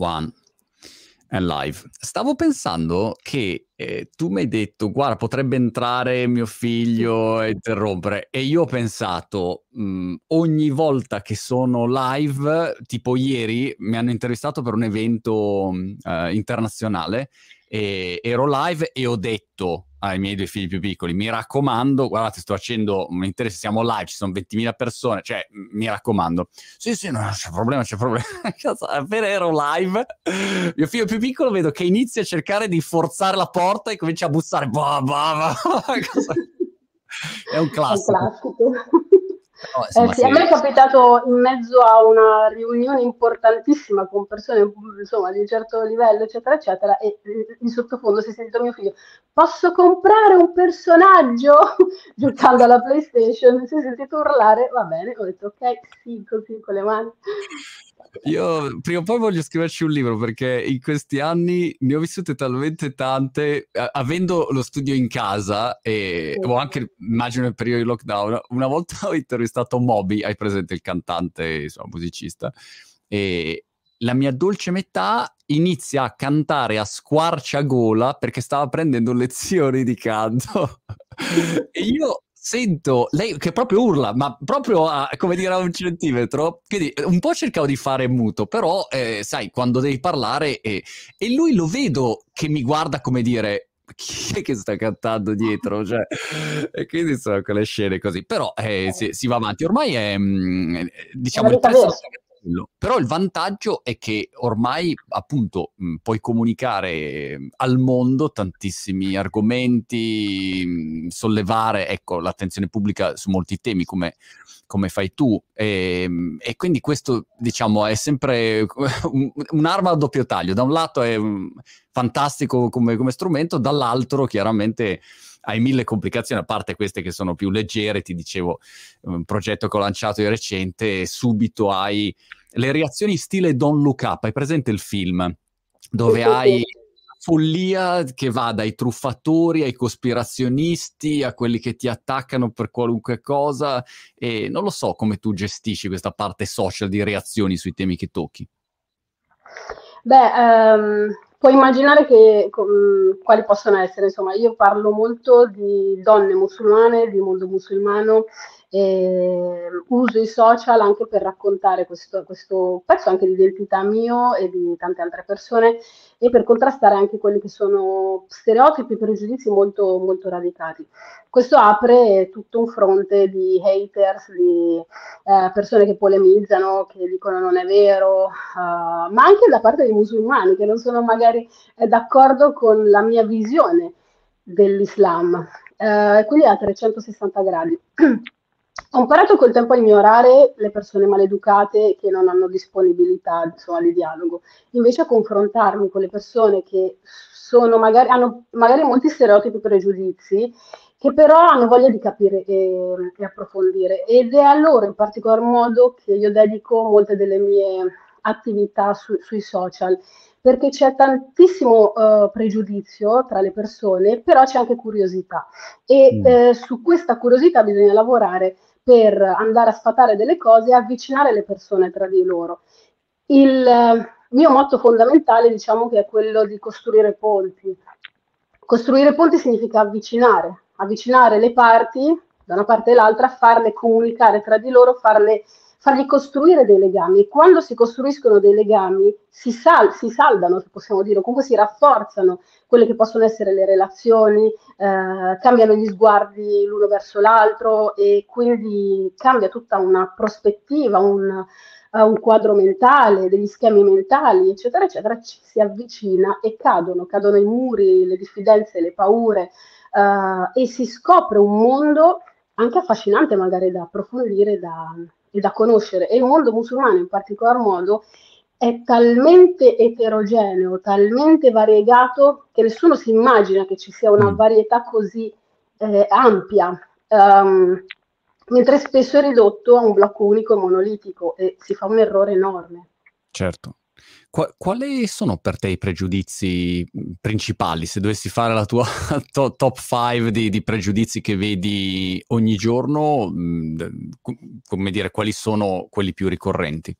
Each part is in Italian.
One. And live. Stavo pensando che eh, tu mi hai detto, guarda, potrebbe entrare mio figlio e interrompere. E io ho pensato, mh, mm, ogni volta che sono live, tipo ieri, mi hanno intervistato per un evento mh, uh, internazionale e ero live e ho detto ai miei due figli più piccoli, mi raccomando, guardate, sto facendo un interesse, siamo live, ci sono 20.000 persone, cioè, mi raccomando. Sì, sì, no, c'è problema, c'è problema. Appena ero live, mio figlio più piccolo vedo che inizia a cercare di forzare la porta e comincia a bussare. Bah, bah, bah. È un classico. È un classico. No, eh, sì, a me è capitato in mezzo a una riunione importantissima con persone insomma, di un certo livello, eccetera, eccetera, e in sottofondo si è sentito mio figlio, posso comprare un personaggio? Giocando alla PlayStation, si è sentito urlare, va bene, ho detto ok, sì, così con le mani. Io prima o poi voglio scriverci un libro perché in questi anni ne ho vissute talmente tante, avendo lo studio in casa e o anche immagino nel periodo di lockdown, una volta ho intervistato Moby, hai presente il cantante, insomma, musicista, e la mia dolce metà inizia a cantare a squarciagola perché stava prendendo lezioni di canto. e io sento lei che proprio urla, ma proprio a, come dire a un centimetro. Quindi un po' cercavo di fare muto, però eh, sai, quando devi parlare eh, e lui lo vedo che mi guarda come dire chi è che sta cantando dietro? Cioè, e quindi sono quelle scene così. Però eh, si, si, va avanti. Ormai è, mm, diciamo, il prezzo quello. Però il vantaggio è che ormai appunto mh, puoi comunicare al mondo tantissimi argomenti, mh, sollevare ecco, l'attenzione pubblica su molti temi come, come fai tu e, e, quindi questo diciamo è sempre un, un'arma a doppio taglio. Da un lato è fantastico come, come strumento, dall'altro chiaramente hai mille complicazioni, a parte queste che sono più leggere, ti dicevo, un progetto che ho lanciato di recente, subito hai le reazioni stile Don't Look Up, hai presente il film? Dove hai follia che va dai truffatori ai cospirazionisti a quelli che ti attaccano per qualunque cosa e non lo so come tu gestisci questa parte social di reazioni sui temi che tocchi. Beh, um, puoi immaginare che, com, quali possono essere, insomma, io parlo molto di donne musulmane, di mondo musulmano e uso i social anche per raccontare questo, questo pezzo anche di identità mio e di tante altre persone e per contrastare anche quelli che sono stereotipi e pregiudizi molto, molto radicati. Questo apre tutto un fronte di haters, di eh, persone che polemizzano, che dicono non è vero, uh, ma anche da parte dei musulmani che non sono magari eh, d'accordo con la mia visione dell'Islam, uh, quindi a 360 gradi. Ho imparato col tempo a ignorare le persone maleducate che non hanno disponibilità insomma, di dialogo, invece a confrontarmi con le persone che magari, hanno magari molti stereotipi e pregiudizi, che però hanno voglia di capire e, e, approfondire. Ed è a loro in particolar modo che io dedico molte delle mie attività su, sui social, perché c'è tantissimo uh, pregiudizio tra le persone, però c'è anche curiosità e mm. eh, su questa curiosità bisogna lavorare per andare a sfatare delle cose e avvicinare le persone tra di loro. Il eh, mio motto fondamentale diciamo che è quello di costruire ponti. Costruire ponti significa avvicinare, avvicinare le parti da una parte e l'altra, farle comunicare tra di loro, farle fargli costruire dei legami. Quando si costruiscono dei legami, si, sal- si saldano, possiamo dire, comunque si rafforzano quelle che possono essere le relazioni, eh, cambiano gli sguardi l'uno verso l'altro e quindi cambia tutta una prospettiva, un, uh, un quadro mentale, degli schemi mentali, eccetera, eccetera, ci si avvicina e cadono, cadono i muri, le diffidenze, le paure uh, e si scopre un mondo anche affascinante magari da approfondire, da, e da conoscere, e il mondo musulmano in particolar modo è talmente eterogeneo, talmente variegato, che nessuno si immagina che ci sia una mm. varietà così eh, ampia, um, mentre spesso è ridotto a un blocco unico e monolitico e si fa un errore enorme. Certo. Qua- quali sono per te i pregiudizi principali? Se dovessi fare la tua to- top 5 di, di, pregiudizi che vedi ogni giorno, mh, come dire, quali sono quelli più ricorrenti?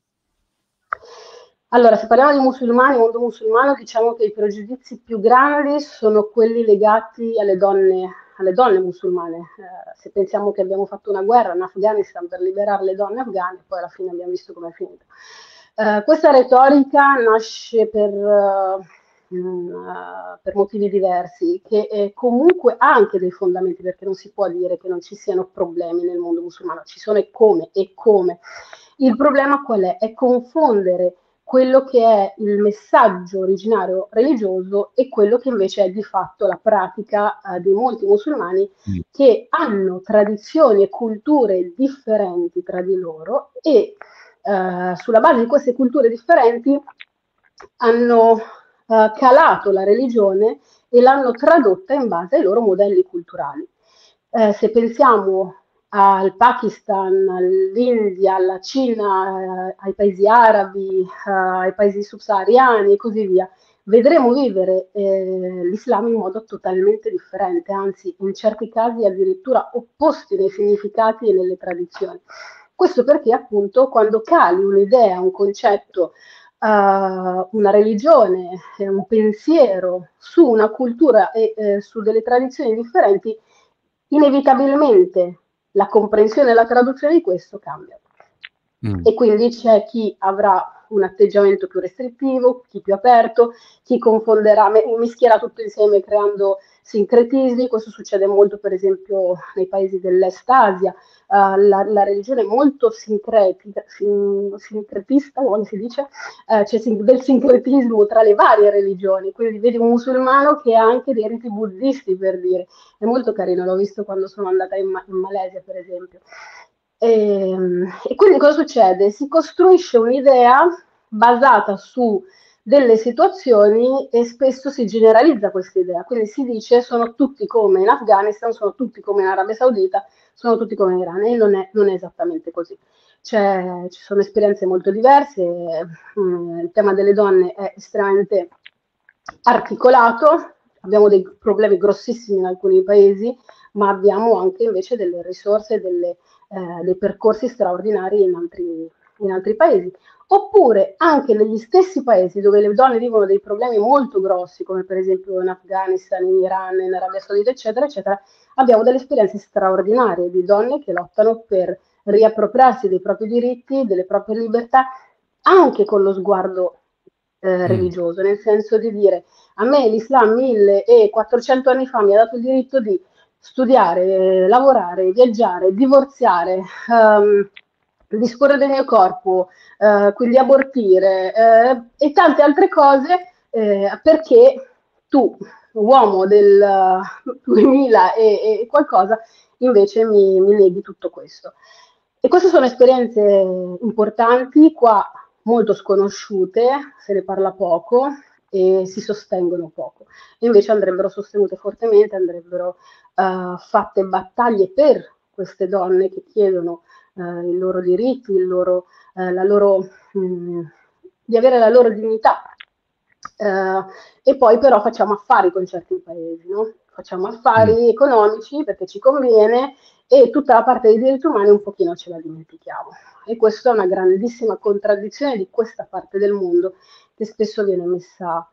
Allora, se parliamo di musulmani, mondo musulmano, diciamo che i pregiudizi più grandi sono quelli legati alle donne, alle donne musulmane. Eh, se pensiamo che abbiamo fatto una guerra in Afghanistan per liberare le donne afghane, poi alla fine abbiamo visto come è finita. Eh, questa retorica nasce per, uh, per motivi diversi, che comunque ha anche dei fondamenti, perché non si può dire che non ci siano problemi nel mondo musulmano, ci sono e come, e come. Il problema qual è? È confondere quello che è il messaggio originario religioso e quello che invece è di fatto la pratica eh, di molti musulmani mm. che hanno tradizioni e culture differenti tra di loro e eh, sulla base di queste culture differenti hanno eh, calato la religione e l'hanno tradotta in base ai loro modelli culturali. Eh, se pensiamo al Pakistan, all'India, alla Cina, eh, ai paesi arabi, eh, ai paesi subsahariani e così via, vedremo vivere eh, l'Islam in modo totalmente differente, anzi in certi casi addirittura opposti nei significati e nelle tradizioni. Questo perché appunto quando cali un'idea, un concetto, uh, una religione, un pensiero su una cultura e eh, su delle tradizioni differenti, inevitabilmente la comprensione e la traduzione di questo cambiano. Mm. E quindi c'è chi avrà un atteggiamento più restrittivo, chi più aperto, chi confonderà, mischierà tutto insieme creando sincretismi, questo succede molto per esempio nei paesi dell'Est Asia, uh, la, la, religione è molto sincretica, sin, sincretista, come si dice, uh, c'è sin, del sincretismo tra le varie religioni, quindi vedi un musulmano che ha anche dei riti buddisti per dire, è molto carino, l'ho visto quando sono andata in, in Malesia per esempio. E, ehm, e quindi cosa succede? Si costruisce un'idea basata su delle situazioni e spesso si generalizza questa idea, quindi si dice sono tutti come in Afghanistan, sono tutti come in Arabia Saudita, sono tutti come in Iran e non è, non è esattamente così. C'è, ci sono esperienze molto diverse, mm, il tema delle donne è estremamente articolato, abbiamo dei problemi grossissimi in alcuni paesi, ma abbiamo anche invece delle risorse, delle, eh, dei percorsi straordinari in altri, in altri paesi. Oppure anche negli stessi paesi dove le donne vivono dei problemi molto grossi, come per esempio in Afghanistan, in Iran, in Arabia Saudita, eccetera, eccetera, abbiamo delle esperienze straordinarie di donne che lottano per riappropriarsi dei propri diritti, delle proprie libertà, anche con lo sguardo eh, mm. religioso, nel senso di dire a me l'Islam 1400 anni fa mi ha dato il diritto di studiare, lavorare, viaggiare, divorziare, um, disporre del mio corpo, eh, quindi abortire eh, e tante altre cose eh, perché tu, uomo del 2000 e, e qualcosa, invece mi, mi neghi tutto questo. E queste sono esperienze importanti, qua molto sconosciute, se ne parla poco e si sostengono poco. Invece andrebbero sostenute fortemente, andrebbero uh, fatte battaglie per queste donne che chiedono eh, i loro diritti, il loro, eh, la loro, mh, mm, di avere la loro dignità. E poi però facciamo affari con certi paesi, no? facciamo affari mm. economici perché ci conviene e tutta la parte dei diritti umani un pochino ce la dimentichiamo. E questa è una grandissima contraddizione di questa parte del mondo che spesso viene messa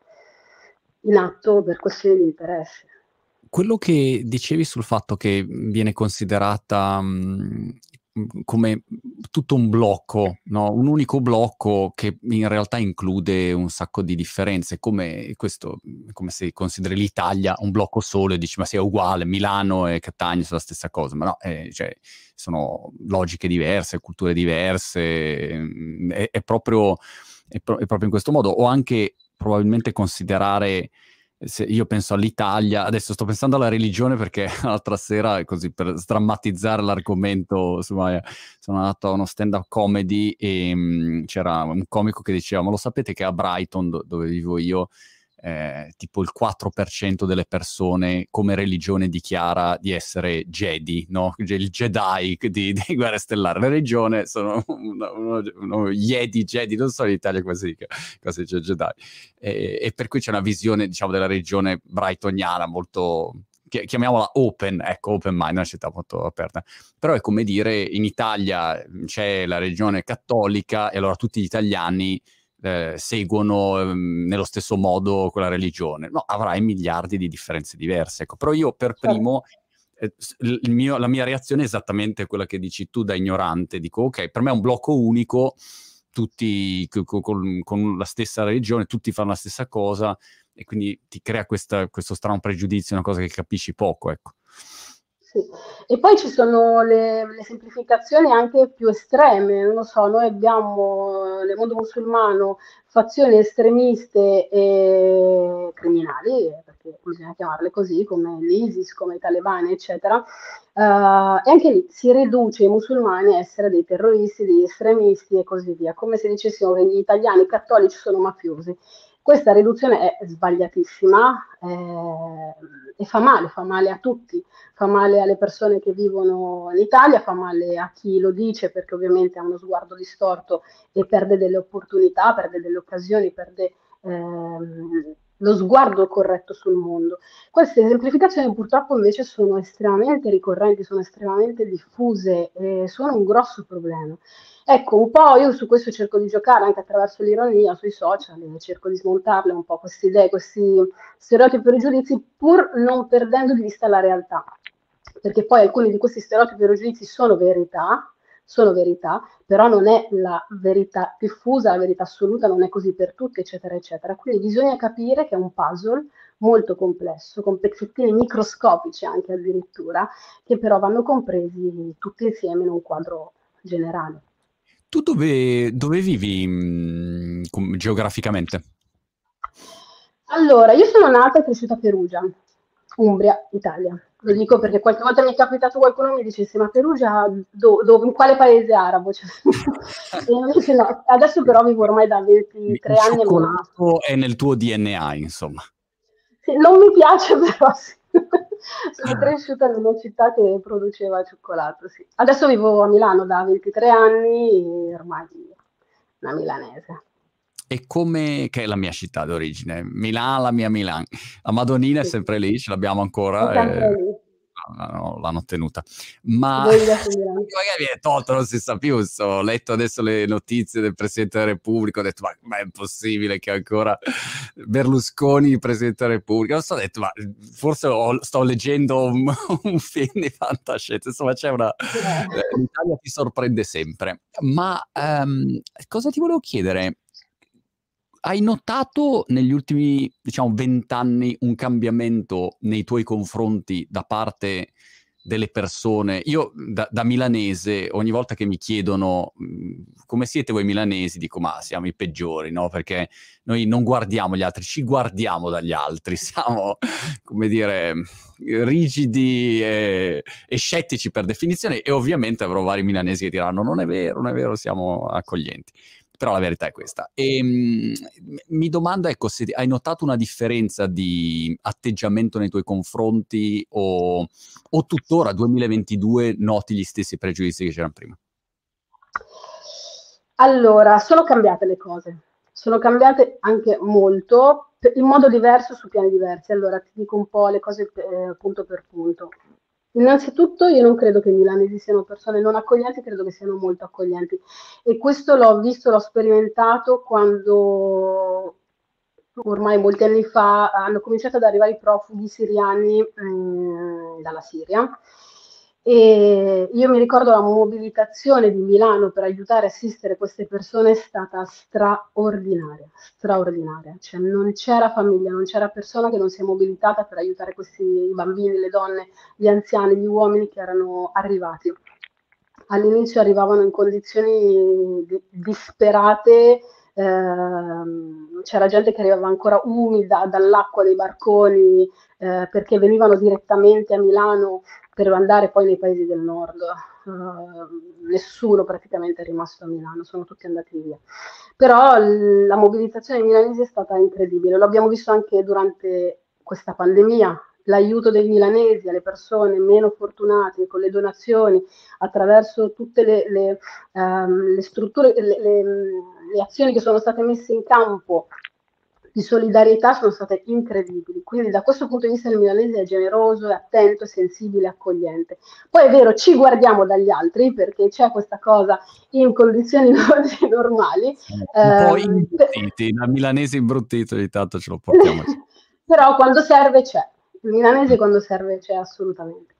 in atto per questioni di interesse. Quello che dicevi sul fatto che viene considerata mh, come tutto un blocco, no? un unico blocco che in realtà include un sacco di differenze, come, questo, come se consideri l'Italia un blocco solo e dici ma sia uguale, Milano e Catania sono la stessa cosa, ma no, eh, cioè, sono logiche diverse, culture diverse, mhmm, è, è, proprio, è, pro- è proprio in questo modo, o anche probabilmente considerare io penso all'Italia, adesso sto pensando alla religione perché l'altra sera, così per sdrammatizzare l'argomento, insomma, sono andato a uno stand-up comedy e mh, mhmm, c'era un comico che diceva, ma lo sapete che a Brighton, do- dove vivo io, eh, tipo il 4% delle persone come religione dichiara di essere Jedi, no? il Jedi di, di Guerra Stellare. La religione sono uno, Jedi, Jedi, non so in Italia come si dice, cosa dice Jedi. E, e, per cui c'è una visione, diciamo, della religione brightoniana molto chiamiamola open, ecco, open mind, una città molto aperta. Però è come dire, in Italia c'è la religione cattolica e allora tutti gli italiani eh, seguono eh, nello stesso modo quella religione. No, avrai miliardi di differenze diverse. Ecco. Però io per certo. primo, eh, mio, la mia reazione è esattamente quella che dici tu da ignorante. Dico, ok, per me è un blocco unico, tutti con, con, con la stessa religione, tutti fanno la stessa cosa e quindi ti crea questa, questo strano pregiudizio, una cosa che capisci poco, ecco. Sì. E poi ci sono le, le, semplificazioni anche più estreme, non lo so, noi abbiamo nel mondo musulmano fazioni estremiste e criminali, perché bisogna chiamarle così, come l'ISIS, come i talebani, eccetera, uh, e anche lì si riduce i musulmani a essere dei terroristi, degli estremisti e così via, come se dicessimo che gli italiani cattolici sono mafiosi. Questa riduzione è sbagliatissima eh, e fa male, fa male a tutti, fa male alle persone che vivono in Italia, fa male a chi lo dice perché ovviamente ha uno sguardo distorto e perde delle opportunità, perde delle occasioni, perde ehm, lo sguardo corretto sul mondo. Queste semplificazioni purtroppo invece sono estremamente ricorrenti, sono estremamente diffuse e sono un grosso problema. Ecco, un po' io su questo cerco di giocare anche attraverso l'ironia sui social, cerco di smontarle un po' queste idee, questi stereotipi e pregiudizi, pur non perdendo di vista la realtà. Perché poi alcuni di questi stereotipi e pregiudizi sono verità, sono verità, però non è la verità diffusa, la verità assoluta, non è così per tutti, eccetera, eccetera. Quindi bisogna capire che è un puzzle molto complesso, con pezzettini microscopici anche addirittura, che però vanno compresi tutti insieme in un quadro generale. Tu dove, dove vivi mh, mm, geograficamente? Allora, io sono nata e cresciuta a Perugia, Umbria, Italia. Lo dico perché qualche volta mi è capitato qualcuno mi dicesse ma Perugia do, do, in quale paese arabo? Cioè, no. Adesso però vivo ormai da 23 Il anni. Il è nel tuo DNA, insomma. Sì, non mi piace però sì. Sono ah. cresciuta in una città che produceva cioccolato, sì. Adesso vivo a Milano da 23 anni, ormai una milanese. E come, che è la mia città d'origine, Milano, la mia Milano. La Madonnina sì. è sempre lì, ce l'abbiamo ancora. E l'hanno, l'hanno tenuta. Ma magari viene tolto, non si sa più. Ho letto adesso le notizie del Presidente della Repubblica, ho detto ma, ma è impossibile che ancora Berlusconi Presidente della Repubblica. Non so, ho detto ma forse ho, sto leggendo un, un, film di fantascienza, insomma c'è una... Eh. L'Italia ti sorprende sempre. Ma um, cosa ti volevo chiedere? Hai notato negli ultimi, diciamo, vent'anni un cambiamento nei tuoi confronti da parte delle persone? Io da, da, milanese, ogni volta che mi chiedono mhmm, come siete voi milanesi, dico ma siamo i peggiori, no? Perché noi non guardiamo gli altri, ci guardiamo dagli altri, siamo, come dire, rigidi e, e scettici per definizione e ovviamente avrò vari milanesi che diranno non è vero, non è vero, siamo accoglienti però la verità è questa. E, mh, mi domando, ecco, se hai notato una differenza di atteggiamento nei tuoi confronti o, o tuttora, 2022, noti gli stessi pregiudizi che c'erano prima? Allora, sono cambiate le cose, sono cambiate anche molto, in modo diverso su piani diversi. Allora, ti dico un po' le cose eh, punto per punto. Innanzitutto io non credo che i milanesi siano persone non accoglienti, credo che siano molto accoglienti. E questo l'ho visto, l'ho sperimentato quando ormai molti anni fa hanno cominciato ad arrivare i profughi siriani mm, dalla Siria e io mi ricordo la mobilitazione di Milano per aiutare e assistere queste persone è stata straordinaria, straordinaria. Cioè non c'era famiglia, non c'era persona che non si è mobilitata per aiutare questi bambini, le donne, gli anziani, gli uomini che erano arrivati. All'inizio arrivavano in condizioni disperate, ehm, c'era gente che arrivava ancora umida dall'acqua dei barconi eh, perché venivano direttamente a Milano per andare poi nei paesi del nord. Uh, nessuno praticamente è rimasto a Milano, sono tutti andati via. Però la mobilitazione milanese è stata incredibile, lo abbiamo visto anche durante questa pandemia, l'aiuto dei milanesi alle persone meno fortunate con le donazioni attraverso tutte le, le, um, le strutture, le, le, azioni che sono state messe in campo di solidarietà sono state incredibili. Quindi da questo punto di vista il milanese è generoso, è attento, è sensibile, è accogliente. Poi è vero, ci guardiamo dagli altri perché c'è questa cosa in condizioni normali. Un po' ehm, imbruttiti, per... milanese imbruttito di tanto ce lo portiamo. Però quando serve c'è. Il milanese quando serve c'è assolutamente.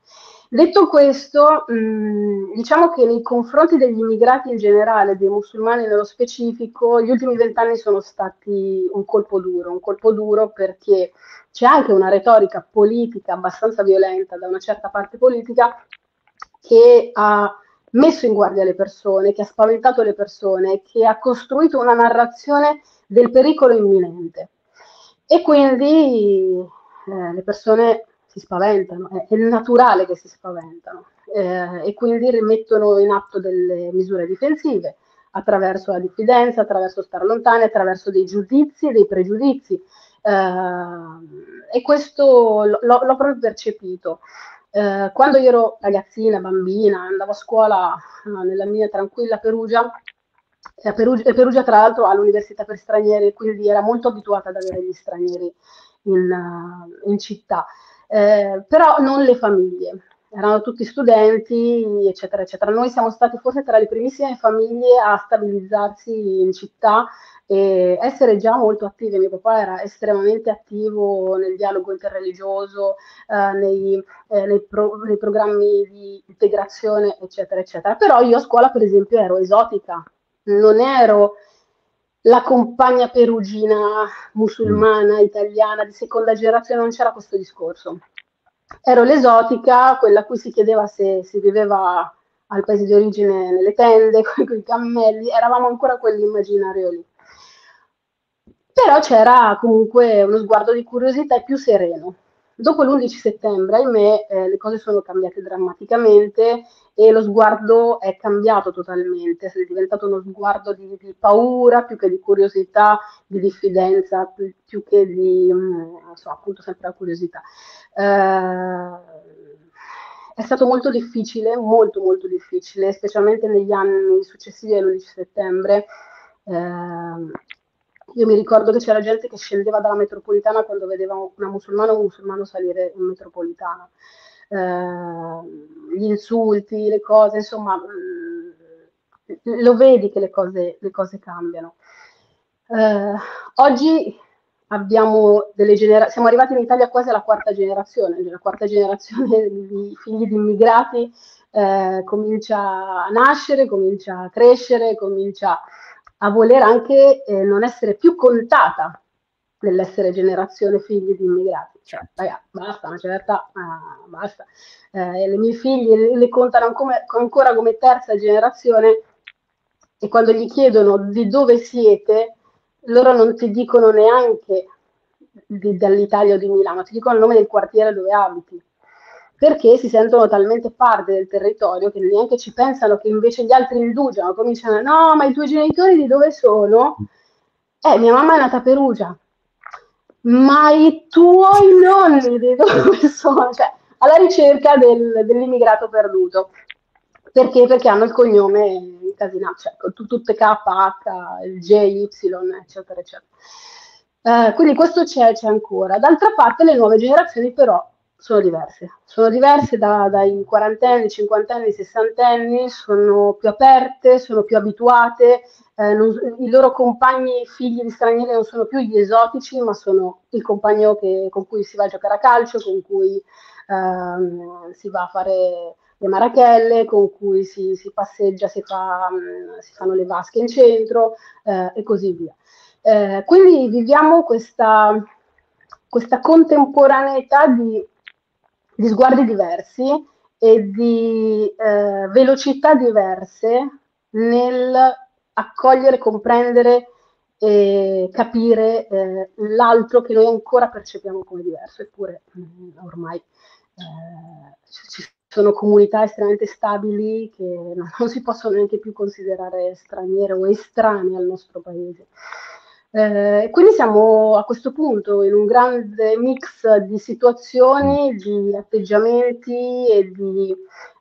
Detto questo, mh, mm, diciamo che nei confronti degli immigrati in generale, dei musulmani nello specifico, gli ultimi vent'anni sono stati un colpo duro, un colpo duro perché c'è anche una retorica politica abbastanza violenta da una certa parte politica che ha messo in guardia le persone, che ha spaventato le persone, che ha costruito una narrazione del pericolo imminente. E quindi eh, le persone si spaventano, è, è naturale che si spaventano eh, e quindi rimettono in atto delle misure difensive attraverso la diffidenza, attraverso stare lontani, attraverso dei giudizi e dei pregiudizi. Eh, e questo l- l'ho, proprio percepito. Eh, quando io ero ragazzina, bambina, andavo a scuola eh, nella mia tranquilla Perugia, e Perugia, Perugia, tra l'altro ha l'università per stranieri, quindi era molto abituata ad avere gli stranieri in, in città eh, però non le famiglie, erano tutti studenti, eccetera, eccetera. Noi siamo stati forse tra le primissime famiglie a stabilizzarsi in città e essere già molto attivi. Mio papà era estremamente attivo nel dialogo interreligioso, eh, nei, eh, nei, pro, nei, programmi di integrazione, eccetera, eccetera. Però io a scuola, per esempio, ero esotica, non ero la compagna perugina musulmana, italiana di seconda generazione, non c'era questo discorso. Ero l'esotica, quella a cui si chiedeva se si viveva al paese di origine nelle tende, con i cammelli, eravamo ancora quell'immaginario lì. Però c'era comunque uno sguardo di curiosità e più sereno. Dopo l'11 settembre, ahimè, eh, le cose sono cambiate drammaticamente e lo sguardo è cambiato totalmente, è diventato uno sguardo di, di paura più che di curiosità, di diffidenza, più, più che di, mh, mm, so, appunto sempre la curiosità. Eh, è stato molto difficile, molto molto difficile, specialmente negli anni successivi all'11 settembre. Eh, io mi ricordo che c'era gente che scendeva dalla metropolitana quando vedeva una musulmana o un musulmano salire in metropolitana. Eh, gli insulti, le cose, insomma, mh, mm, lo vedi che le cose, le cose cambiano. Eh, oggi abbiamo delle generazioni, siamo arrivati in Italia quasi alla quarta generazione, la quarta generazione di figli di immigrati eh, comincia a nascere, comincia a crescere, comincia a voler anche eh, non essere più contata nell'essere generazione figli di immigrati. Cioè, ragazzi, basta, una certa, ah, basta. Eh, le mie figlie le, le contano come, ancora come terza generazione e quando gli chiedono di dove siete, loro non ti dicono neanche di, dall'Italia o di Milano, ti dicono il nome del quartiere dove abiti perché si sentono talmente parte del territorio che neanche ci pensano che invece gli altri indugiano, cominciano, no, ma i tuoi genitori di dove sono? Eh, mia mamma è nata a Perugia, ma i tuoi nonni di dove sono? Cioè, alla ricerca del, dell'immigrato perduto. Perché? Perché hanno il cognome incasinato, cioè tutte KH, il J, Y, eccetera, eccetera. Eh, quindi questo c'è, c'è ancora. D'altra parte le nuove generazioni però sono diverse. Sono diverse da, dai quarantenni, cinquantenni, sessantenni, sono più aperte, sono più abituate, eh, non, i loro compagni figli di stranieri non sono più gli esotici, ma sono il compagno che, con cui si va a giocare a calcio, con cui ehm, si va a fare le marachelle, con cui si, si passeggia, si, fa, um, si, fanno le vasche in centro eh, e così via. Eh, quindi viviamo questa, questa contemporaneità di di sguardi diversi e di eh, velocità diverse nel accogliere, comprendere e capire eh, l'altro che noi ancora percepiamo come diverso, eppure mh, mm, ormai eh, ci sono comunità estremamente stabili che non si possono neanche più considerare straniere o estranee al nostro paese. Eh, quindi siamo a questo punto in un grande mix di situazioni, di atteggiamenti e, di,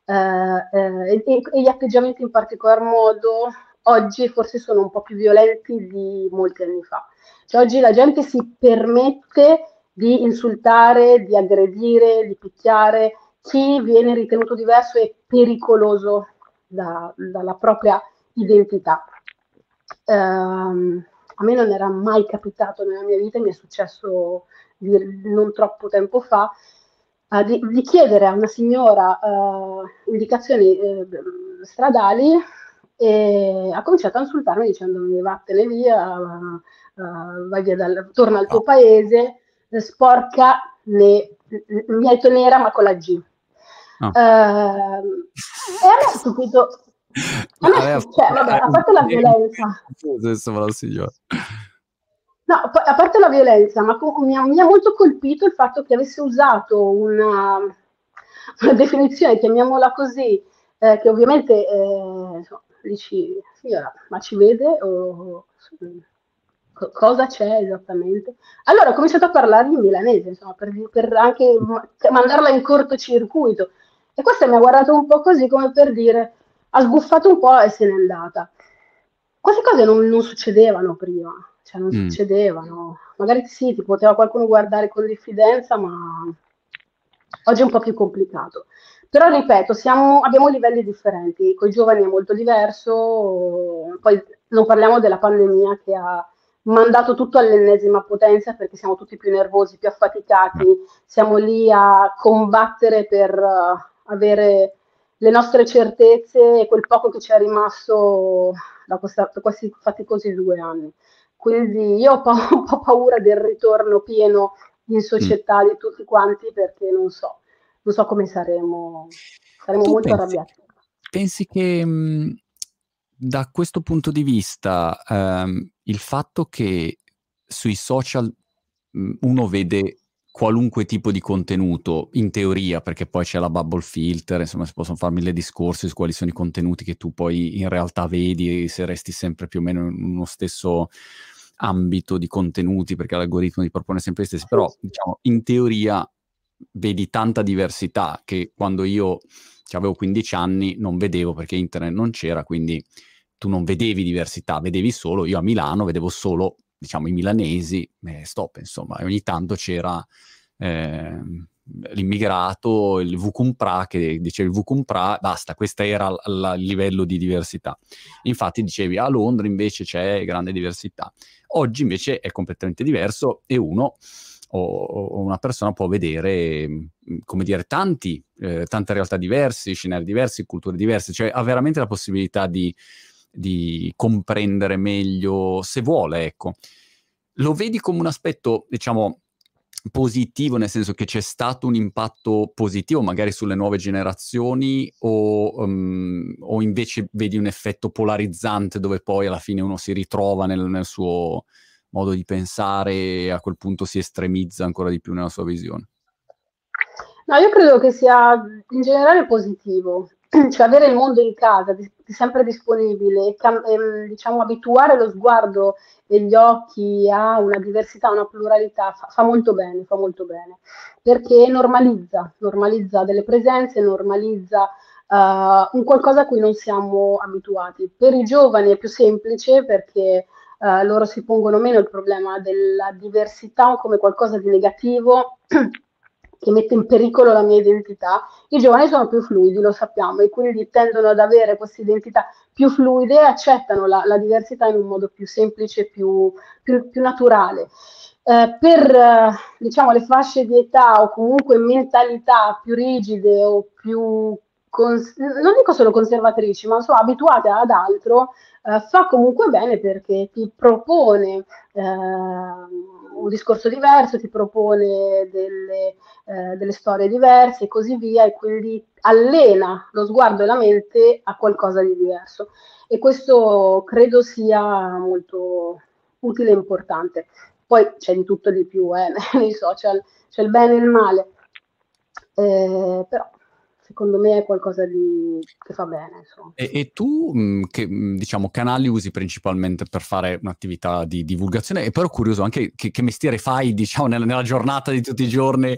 eh, eh, e, e gli atteggiamenti in particolar modo oggi forse sono un po' più violenti di molti anni fa. Cioè, oggi la gente si permette di insultare, di aggredire, di picchiare chi viene ritenuto diverso e pericoloso da, dalla propria identità. Um, a me non era mai capitato nella mia vita, mi è successo non troppo tempo fa, uh, di, di, chiedere a una signora uh, indicazioni uh, stradali e ha cominciato a insultarmi dicendomi vattene via, vai via dal, torna al tuo paese, sporca, ne, mi hai nera ma con la G. Oh. e a me è stupito a, me, cioè, vabbè, a parte la violenza. No, a parte la violenza, ma mi ha, mi ha, molto colpito il fatto che avesse usato una, una definizione, chiamiamola così, eh, che ovviamente eh, dici, signora, ma ci vede o cosa c'è esattamente? Allora ho cominciato a parlargli in milanese, insomma, per, per anche mandarla in cortocircuito. E questa mi ha guardato un po' così come per dire, ha sbuffato un po' e se n'è andata. Queste cose non, non succedevano prima, cioè non mm. succedevano. Magari sì, ti poteva qualcuno guardare con diffidenza, ma oggi è un po' più complicato. Però ripeto, siamo, abbiamo livelli differenti, con i giovani è molto diverso, poi non parliamo della pandemia che ha mandato tutto all'ennesima potenza perché siamo tutti più nervosi, più affaticati, siamo lì a combattere per uh, avere le nostre certezze e quel poco che ci è rimasto da, questa, da questi faticosi due anni. Quindi io ho pa- un po' paura del ritorno pieno in società di tutti quanti perché non so, non so come saremo, saremo tu molto pensi, arrabbiati. Pensi che mh, mm, da questo punto di vista ehm, il fatto che sui social mh, mm, uno vede qualunque tipo di contenuto, in teoria, perché poi c'è la bubble filter, insomma si possono fare mille discorsi su quali sono i contenuti che tu poi in realtà vedi se resti sempre più o meno in uno stesso ambito di contenuti, perché l'algoritmo ti propone sempre gli stessi, però diciamo in teoria vedi tanta diversità che quando io cioè, avevo 15 anni non vedevo perché internet non c'era, quindi tu non vedevi diversità, vedevi solo, io a Milano vedevo solo diciamo i milanesi, eh, stop insomma, ogni tanto c'era eh, l'immigrato, il Vucumpra che diceva il Vucumpra, basta, questo era il livello di diversità. Infatti dicevi a Londra invece c'è grande diversità. Oggi invece è completamente diverso e uno o, o una persona può vedere, come dire, tanti, eh, tante realtà diverse, scenari diversi, culture diverse, cioè ha veramente la possibilità di di comprendere meglio se vuole, ecco. Lo vedi come un aspetto, diciamo, positivo, nel senso che c'è stato un impatto positivo magari sulle nuove generazioni o, um, o invece vedi un effetto polarizzante dove poi alla fine uno si ritrova nel, nel suo modo di pensare e a quel punto si estremizza ancora di più nella sua visione? No, io credo che sia in generale positivo, cioè avere il mondo in casa, di, sempre disponibile, cam- ehm, diciamo abituare lo sguardo e gli occhi a una diversità, una pluralità, fa, fa, molto bene, fa molto bene, perché normalizza, normalizza delle presenze, normalizza uh, un qualcosa a cui non siamo abituati. Per i giovani è più semplice perché uh, loro si pongono meno il problema della diversità come qualcosa di negativo che mette in pericolo la mia identità, i giovani sono più fluidi, lo sappiamo, e quindi tendono ad avere queste identità più fluide e accettano la, la diversità in un modo più semplice, più, più, più naturale. Eh, per eh, diciamo, le fasce di età o comunque mentalità più rigide o più, cons- non dico solo conservatrici, ma insomma abituate ad altro, eh, fa comunque bene perché ti propone eh, un discorso diverso, ti propone delle, eh, delle, storie diverse e così via, e quindi allena lo sguardo e la mente a qualcosa di diverso. E questo credo sia molto utile e importante. Poi c'è di tutto di più eh, nei social, c'è il bene e il male, eh, però secondo me è qualcosa di, che fa bene. E, e, tu mh, che diciamo canali usi principalmente per fare un'attività di divulgazione? E però curioso anche che, che mestiere fai diciamo nella, nella, giornata di tutti i giorni?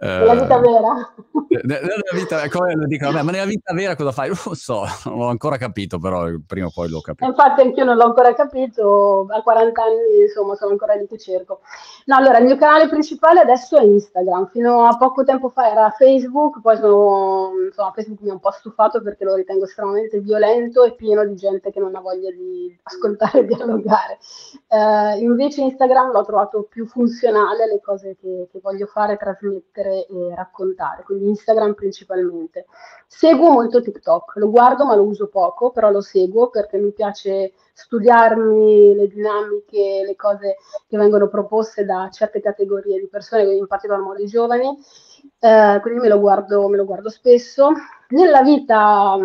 Nella vita eh, vera. Nella vita, come lo dicono, ma nella vita vera cosa fai? Non lo so, non l'ho ancora capito, però prima o poi l'ho capito. Infatti anch'io non l'ho ancora capito, a 40 anni insomma sono ancora lì che cerco. No, allora il mio canale principale adesso è Instagram, fino a poco tempo fa era Facebook, poi sono, insomma Facebook mi ha un po' stufato perché lo ritengo estremamente violento e pieno di gente che non ha voglia di ascoltare e dialogare. Eh, invece Instagram l'ho trovato più funzionale alle cose che, che voglio fare, trasmettere e raccontare, quindi Instagram principalmente. Seguo molto TikTok, lo guardo ma lo uso poco, però lo seguo perché mi piace studiarmi le dinamiche, le cose che vengono proposte da certe categorie di persone, in particolar modo i giovani, eh, quindi me lo, guardo, me lo guardo spesso. Nella vita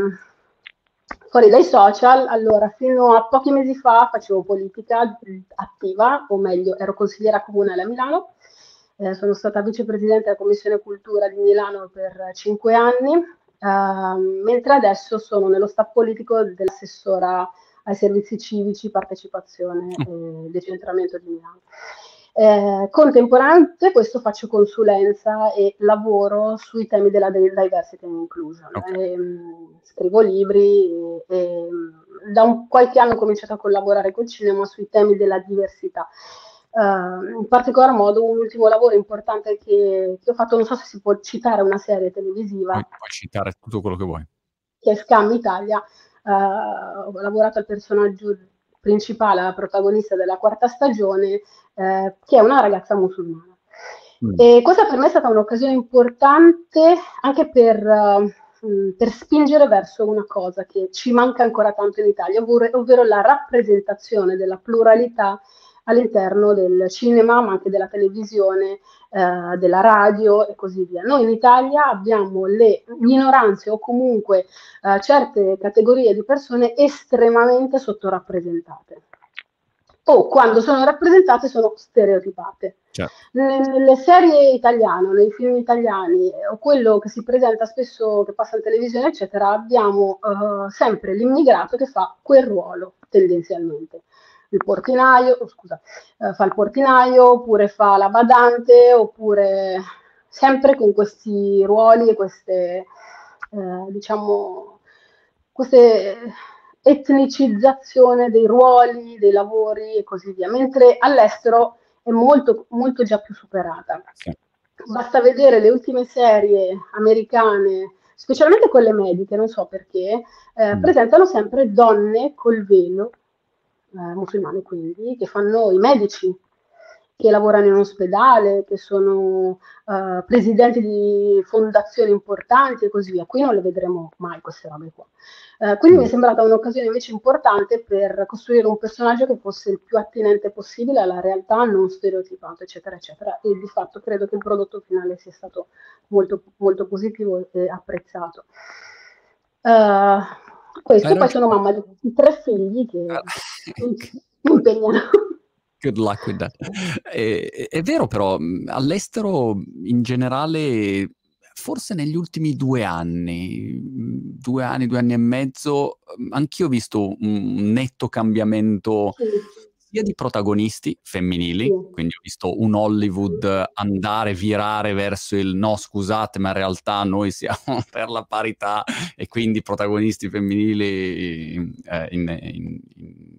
fuori dai social, allora fino a pochi mesi fa facevo politica attiva, o meglio ero consigliera comunale a Milano, eh, sono stata vicepresidente della Commissione Cultura di Milano per cinque anni, eh, mentre adesso sono nello staff politico dell'assessora ai servizi civici, partecipazione mm. e decentramento di Milano. Eh, contemporaneamente questo faccio consulenza e lavoro sui temi della diversity and inclusion. Okay. E, ehm, scrivo libri e, e, da un, qualche anno ho cominciato a collaborare col cinema sui temi della diversità. Uh, in particolar modo un ultimo lavoro importante che, che, ho fatto, non so se si può citare una serie televisiva. Puoi, puoi citare tutto quello che vuoi. Che è Scam Italia. Uh, ho lavorato al personaggio principale, la protagonista della quarta stagione, eh, che è una ragazza musulmana. Mm. E questa per me è stata un'occasione importante anche per, uh, per, spingere verso una cosa che ci manca ancora tanto in Italia, ovvero, ovvero la rappresentazione della pluralità all'interno del cinema, ma anche della televisione, eh, della radio e così via. Noi in Italia abbiamo le minoranze o comunque eh, certe categorie di persone estremamente sottorappresentate o quando sono rappresentate sono stereotipate. Certo. Nelle serie italiane, nei film italiani o quello che si presenta spesso, che passa in televisione, eccetera, abbiamo uh, sempre l'immigrato che fa quel ruolo tendenzialmente il portinaio, oh, scusa, eh, fa il portinaio, oppure fa la badante, oppure sempre con questi ruoli e queste, eh, diciamo, queste etnicizzazione dei ruoli, dei lavori e così via, mentre all'estero è molto, molto già più superata. Sì. Basta vedere le ultime serie americane, specialmente quelle mediche, non so perché, eh, mm. presentano sempre donne col velo eh, musulmane quindi, che fanno i medici, che lavorano in ospedale, che sono uh, presidenti di fondazioni importanti e così via. Qui non le vedremo mai queste robe qua. Uh, quindi mm. mi è sembrata un'occasione invece importante per costruire un personaggio che fosse il più attinente possibile alla realtà, non stereotipato, eccetera, eccetera. E di fatto credo che il prodotto finale sia stato molto, molto positivo e apprezzato. Uh, questo, poi sono mamma di tre figli che mi impegnano. Good luck with that. È, è, vero però, all'estero in generale, forse negli ultimi due anni, due anni, due anni e mezzo, anch'io ho visto un netto cambiamento sia di protagonisti femminili, quindi ho visto un Hollywood andare, virare verso il no scusate, ma in realtà noi siamo per la parità e quindi protagonisti femminili eh, in, in,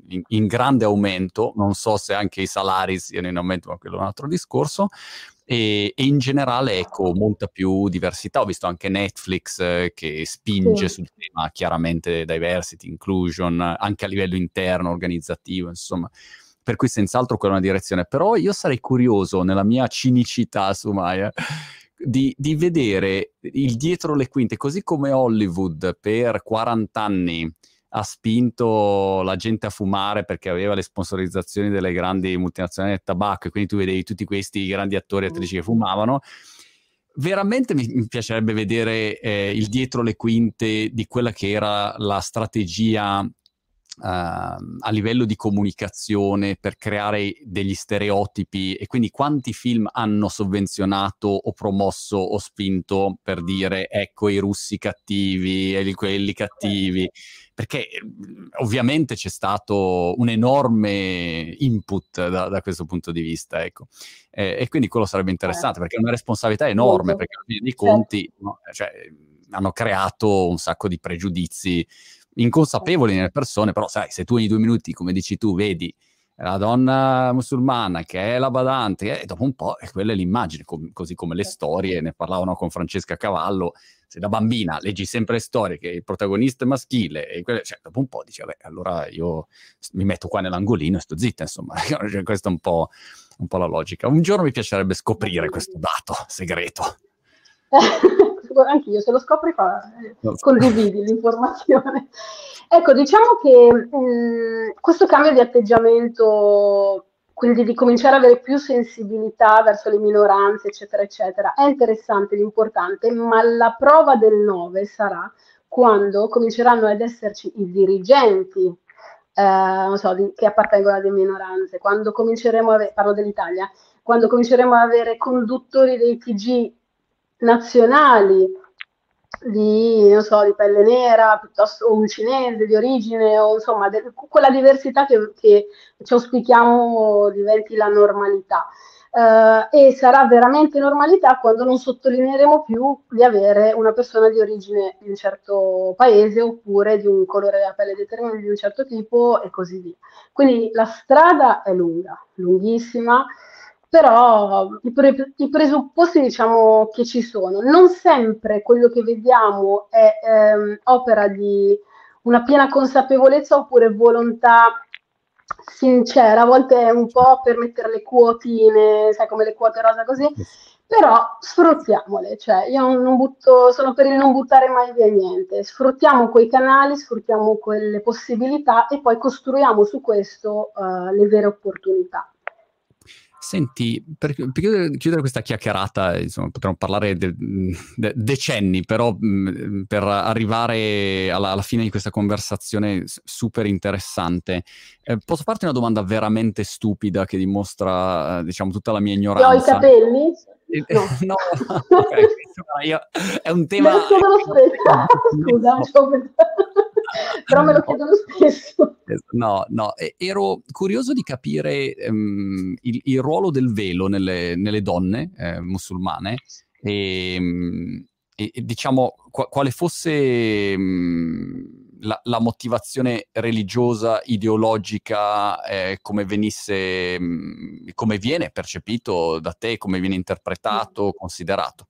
in, in, grande aumento, non so se anche i salari siano in aumento, ma quello è un altro discorso. E, e in generale, ecco, molta più diversità. Ho visto anche Netflix eh, che spinge sì. sul tema chiaramente diversity, inclusion, anche a livello interno, organizzativo, insomma per cui senz'altro quella è una direzione. Però io sarei curioso, nella mia cinicità, su Maya, di, di, vedere il dietro le quinte, così come Hollywood per 40 anni ha spinto la gente a fumare perché aveva le sponsorizzazioni delle grandi multinazionali del tabacco e quindi tu vedevi tutti questi grandi attori e attrici che fumavano. Veramente mi, piacerebbe vedere eh, il dietro le quinte di quella che era la strategia a livello di comunicazione per creare degli stereotipi e quindi quanti film hanno sovvenzionato o promosso o spinto per dire ecco i russi cattivi e quelli cattivi perché ovviamente c'è stato un enorme input da, da questo punto di vista ecco. e, e, quindi quello sarebbe interessante perché è una responsabilità enorme perché alla fine dei conti no, cioè, hanno creato un sacco di pregiudizi inconsapevoli nelle persone, però sai, se tu ogni due minuti, come dici tu, vedi la donna musulmana che è la badante, e dopo un po' e quella è l'immagine, com- così come le storie, ne parlavano con Francesca Cavallo, se da bambina leggi sempre le storie che il protagonista è maschile, e quelle, cioè, dopo un po' dici, vabbè, allora io mi metto qua nell'angolino e sto zitta, insomma, cioè, questa è un po', un po' la logica. Un giorno mi piacerebbe scoprire questo dato segreto. anche io se lo scopri fa, condividi l'informazione. Ecco, diciamo che mh, mm, questo cambio di atteggiamento, quindi di cominciare ad avere più sensibilità verso le minoranze, eccetera, eccetera, è interessante ed importante, ma la prova del 9 sarà quando cominceranno ad esserci i dirigenti eh, non so, di, che appartengono alle minoranze, quando cominceremo a avere, parlo dell'Italia, quando cominceremo ad avere conduttori dei TG nazionali di, non so, di pelle nera piuttosto un cinese di origine o insomma de- quella diversità che, che ci auspichiamo diventi la normalità. Uh, e sarà veramente normalità quando non sottolineeremo più di avere una persona di origine di un certo paese oppure di un colore della pelle determinato di un certo tipo e così via. Quindi la strada è lunga, lunghissima però i, pre- i, presupposti diciamo che ci sono. Non sempre quello che vediamo è ehm, opera di una piena consapevolezza oppure volontà sincera, a volte è un po' per mettere le quotine, sai come le quote rosa così, però sfruttiamole, cioè io non butto, sono per il non buttare mai via niente, sfruttiamo quei canali, sfruttiamo quelle possibilità e poi costruiamo su questo uh, le vere opportunità. Senti, per, per, chiudere questa chiacchierata, insomma, potremmo parlare de, de, decenni, però mh, per arrivare alla, alla, fine di questa conversazione super interessante, eh, posso farti una domanda veramente stupida che dimostra, eh, diciamo, tutta la mia ignoranza? Io ho i capelli? Eh, no, no okay, io, è un tema... Scusa, però me lo chiedono spesso. No, no, ero curioso di capire um, il, il, ruolo del velo nelle, nelle donne eh, musulmane e, e, e, diciamo qu- quale fosse um, la, la, motivazione religiosa, ideologica, eh, come venisse, um, come viene percepito da te, come viene interpretato, considerato.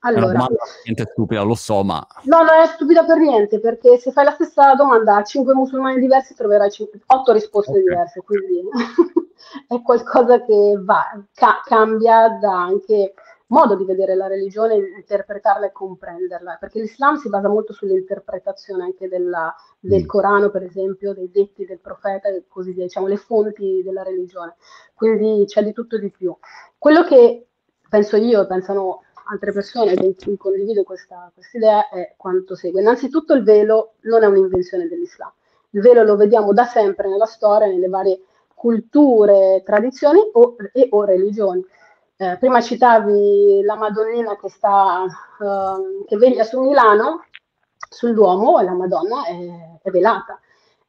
Allora, è una niente stupida, lo so, ma... No, non è stupida per niente, perché se fai la stessa domanda a cinque musulmani diversi troverai otto risposte okay. diverse, quindi è qualcosa che va, ca- cambia da anche modo di vedere la religione, interpretarla e comprenderla, perché l'Islam si basa molto sull'interpretazione anche della, del mm. Corano, per esempio, dei detti del profeta e così via, diciamo le fonti della religione, quindi c'è di tutto e di più. Quello che penso io, pensano altre persone con cui condivido questa idea è quanto segue. Innanzitutto il velo non è un'invenzione dell'Islam. Il velo lo vediamo da sempre nella storia, nelle varie culture, tradizioni o, e o religioni. Eh, prima citavi la Madonnina che, sta, uh, che veglia su Milano, sul Duomo, la Madonna è, è velata,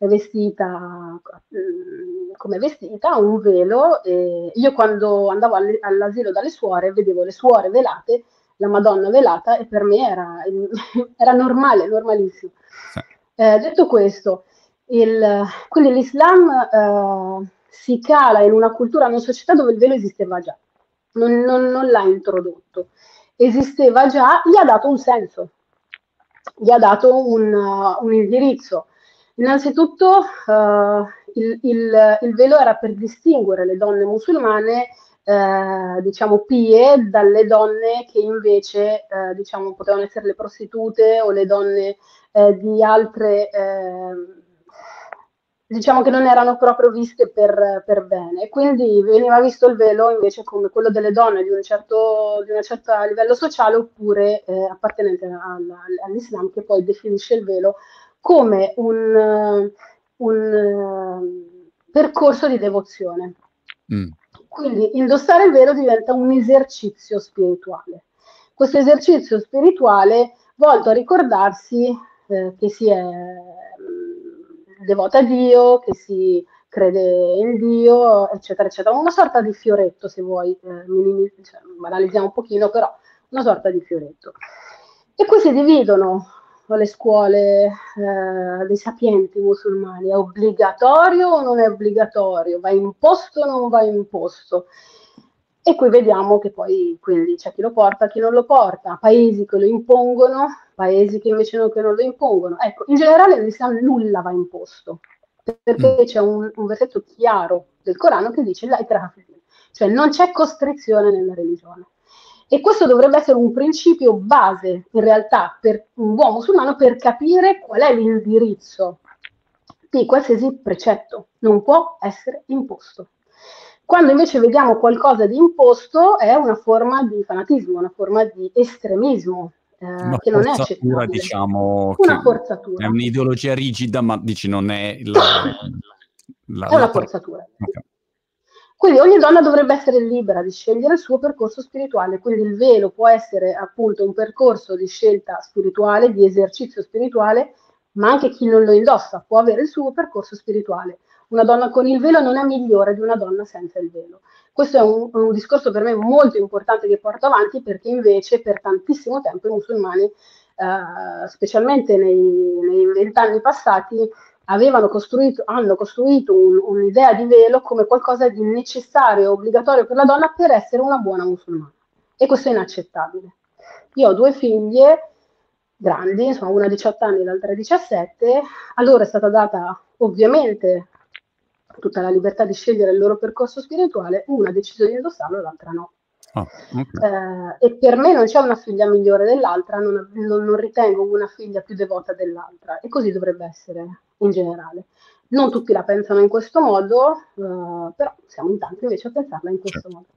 è vestita uh, come vestita, un velo. E io quando andavo all'asilo dalle suore vedevo le suore velate, la Madonna velata e per me era, era normale, normalissimo. Sì. Eh, detto questo, il, quindi l'Islam eh, si cala in una cultura, in una società dove il velo esisteva già, non, non, non l'ha introdotto, esisteva già, gli ha dato un senso, gli ha dato un, uh, un indirizzo. Innanzitutto uh, il, il, il, velo era per distinguere le donne musulmane, eh, diciamo, pie dalle donne che invece, eh, diciamo, potevano essere le prostitute o le donne eh, di altre, ehm, diciamo che non erano proprio viste per, per, bene. Quindi veniva visto il velo invece come quello delle donne di un certo, di certo livello sociale oppure eh, appartenente all, all'Islam che poi definisce il velo come un, un percorso di devozione. Mm. Quindi indossare il velo diventa un esercizio spirituale. Questo esercizio spirituale volto a ricordarsi eh, che si è mh, devota a Dio, che si crede in Dio, eccetera, eccetera. Una sorta di fioretto, se vuoi, eh, minimi, cioè, banalizziamo un pochino, però una sorta di fioretto. E qui si dividono le scuole eh, dei sapienti musulmani, è obbligatorio o non è obbligatorio, va imposto o non va imposto. E qui vediamo che poi quindi c'è chi lo porta, chi non lo porta, paesi che lo impongono, paesi che invece non, che non lo impongono. Ecco, in generale nell'Islam nulla va imposto, perché mm. c'è un, un, versetto chiaro del Corano che dice la cioè non c'è costrizione nella religione. E questo dovrebbe essere un principio base, in realtà, per un buon musulmano per capire qual è l'indirizzo di qualsiasi precetto. Non può essere imposto. Quando invece vediamo qualcosa di imposto è una forma di fanatismo, una forma di estremismo, eh, che non è accettabile. diciamo, una forzatura. È un'ideologia rigida, ma dici non è la... la è una forzatura. Okay. Quindi ogni donna dovrebbe essere libera di scegliere il suo percorso spirituale, quindi il velo può essere appunto un percorso di scelta spirituale, di esercizio spirituale, ma anche chi non lo indossa può avere il suo percorso spirituale. Una donna con il velo non è migliore di una donna senza il velo. Questo è un, un discorso per me molto importante che porto avanti perché invece per tantissimo tempo i musulmani, eh, specialmente nei vent'anni passati, costruito, hanno costruito un, un'idea di velo come qualcosa di necessario e obbligatorio per la donna per essere una buona musulmana. E questo è inaccettabile. Io ho due figlie grandi, insomma una 18 anni e l'altra 17, a loro è stata data ovviamente tutta la libertà di scegliere il loro percorso spirituale, una ha deciso di indossarlo e l'altra no. Oh, okay. eh, e per me non c'è una figlia migliore dell'altra, non, non, non, ritengo una figlia più devota dell'altra e così dovrebbe essere in generale. Non tutti la pensano in questo modo, eh, però siamo in tanti invece a pensarla in questo certo. modo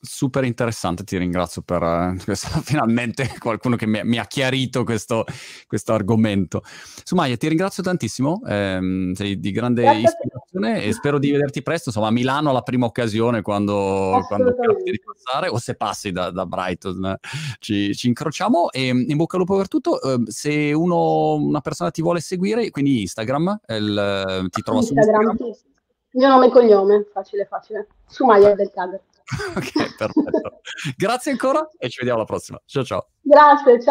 super interessante, ti ringrazio per uh, questo, finalmente qualcuno che mi, mi ha chiarito questo, questo, argomento. Sumaya, ti ringrazio tantissimo, ehm, sei di grande Grazie ispirazione e spero di vederti presto, insomma a Milano alla prima occasione quando, quando ti ripassare o se passi da, da Brighton ci, ci, incrociamo e in bocca al lupo per tutto. Eh, se uno, una persona ti vuole seguire, quindi Instagram, il, ti trova Instagram, su Instagram? Mio nome e cognome, facile facile. Sumaya del Cader. ok, perfetto. Grazie ancora e ci vediamo alla prossima. Ciao ciao. Grazie, ciao.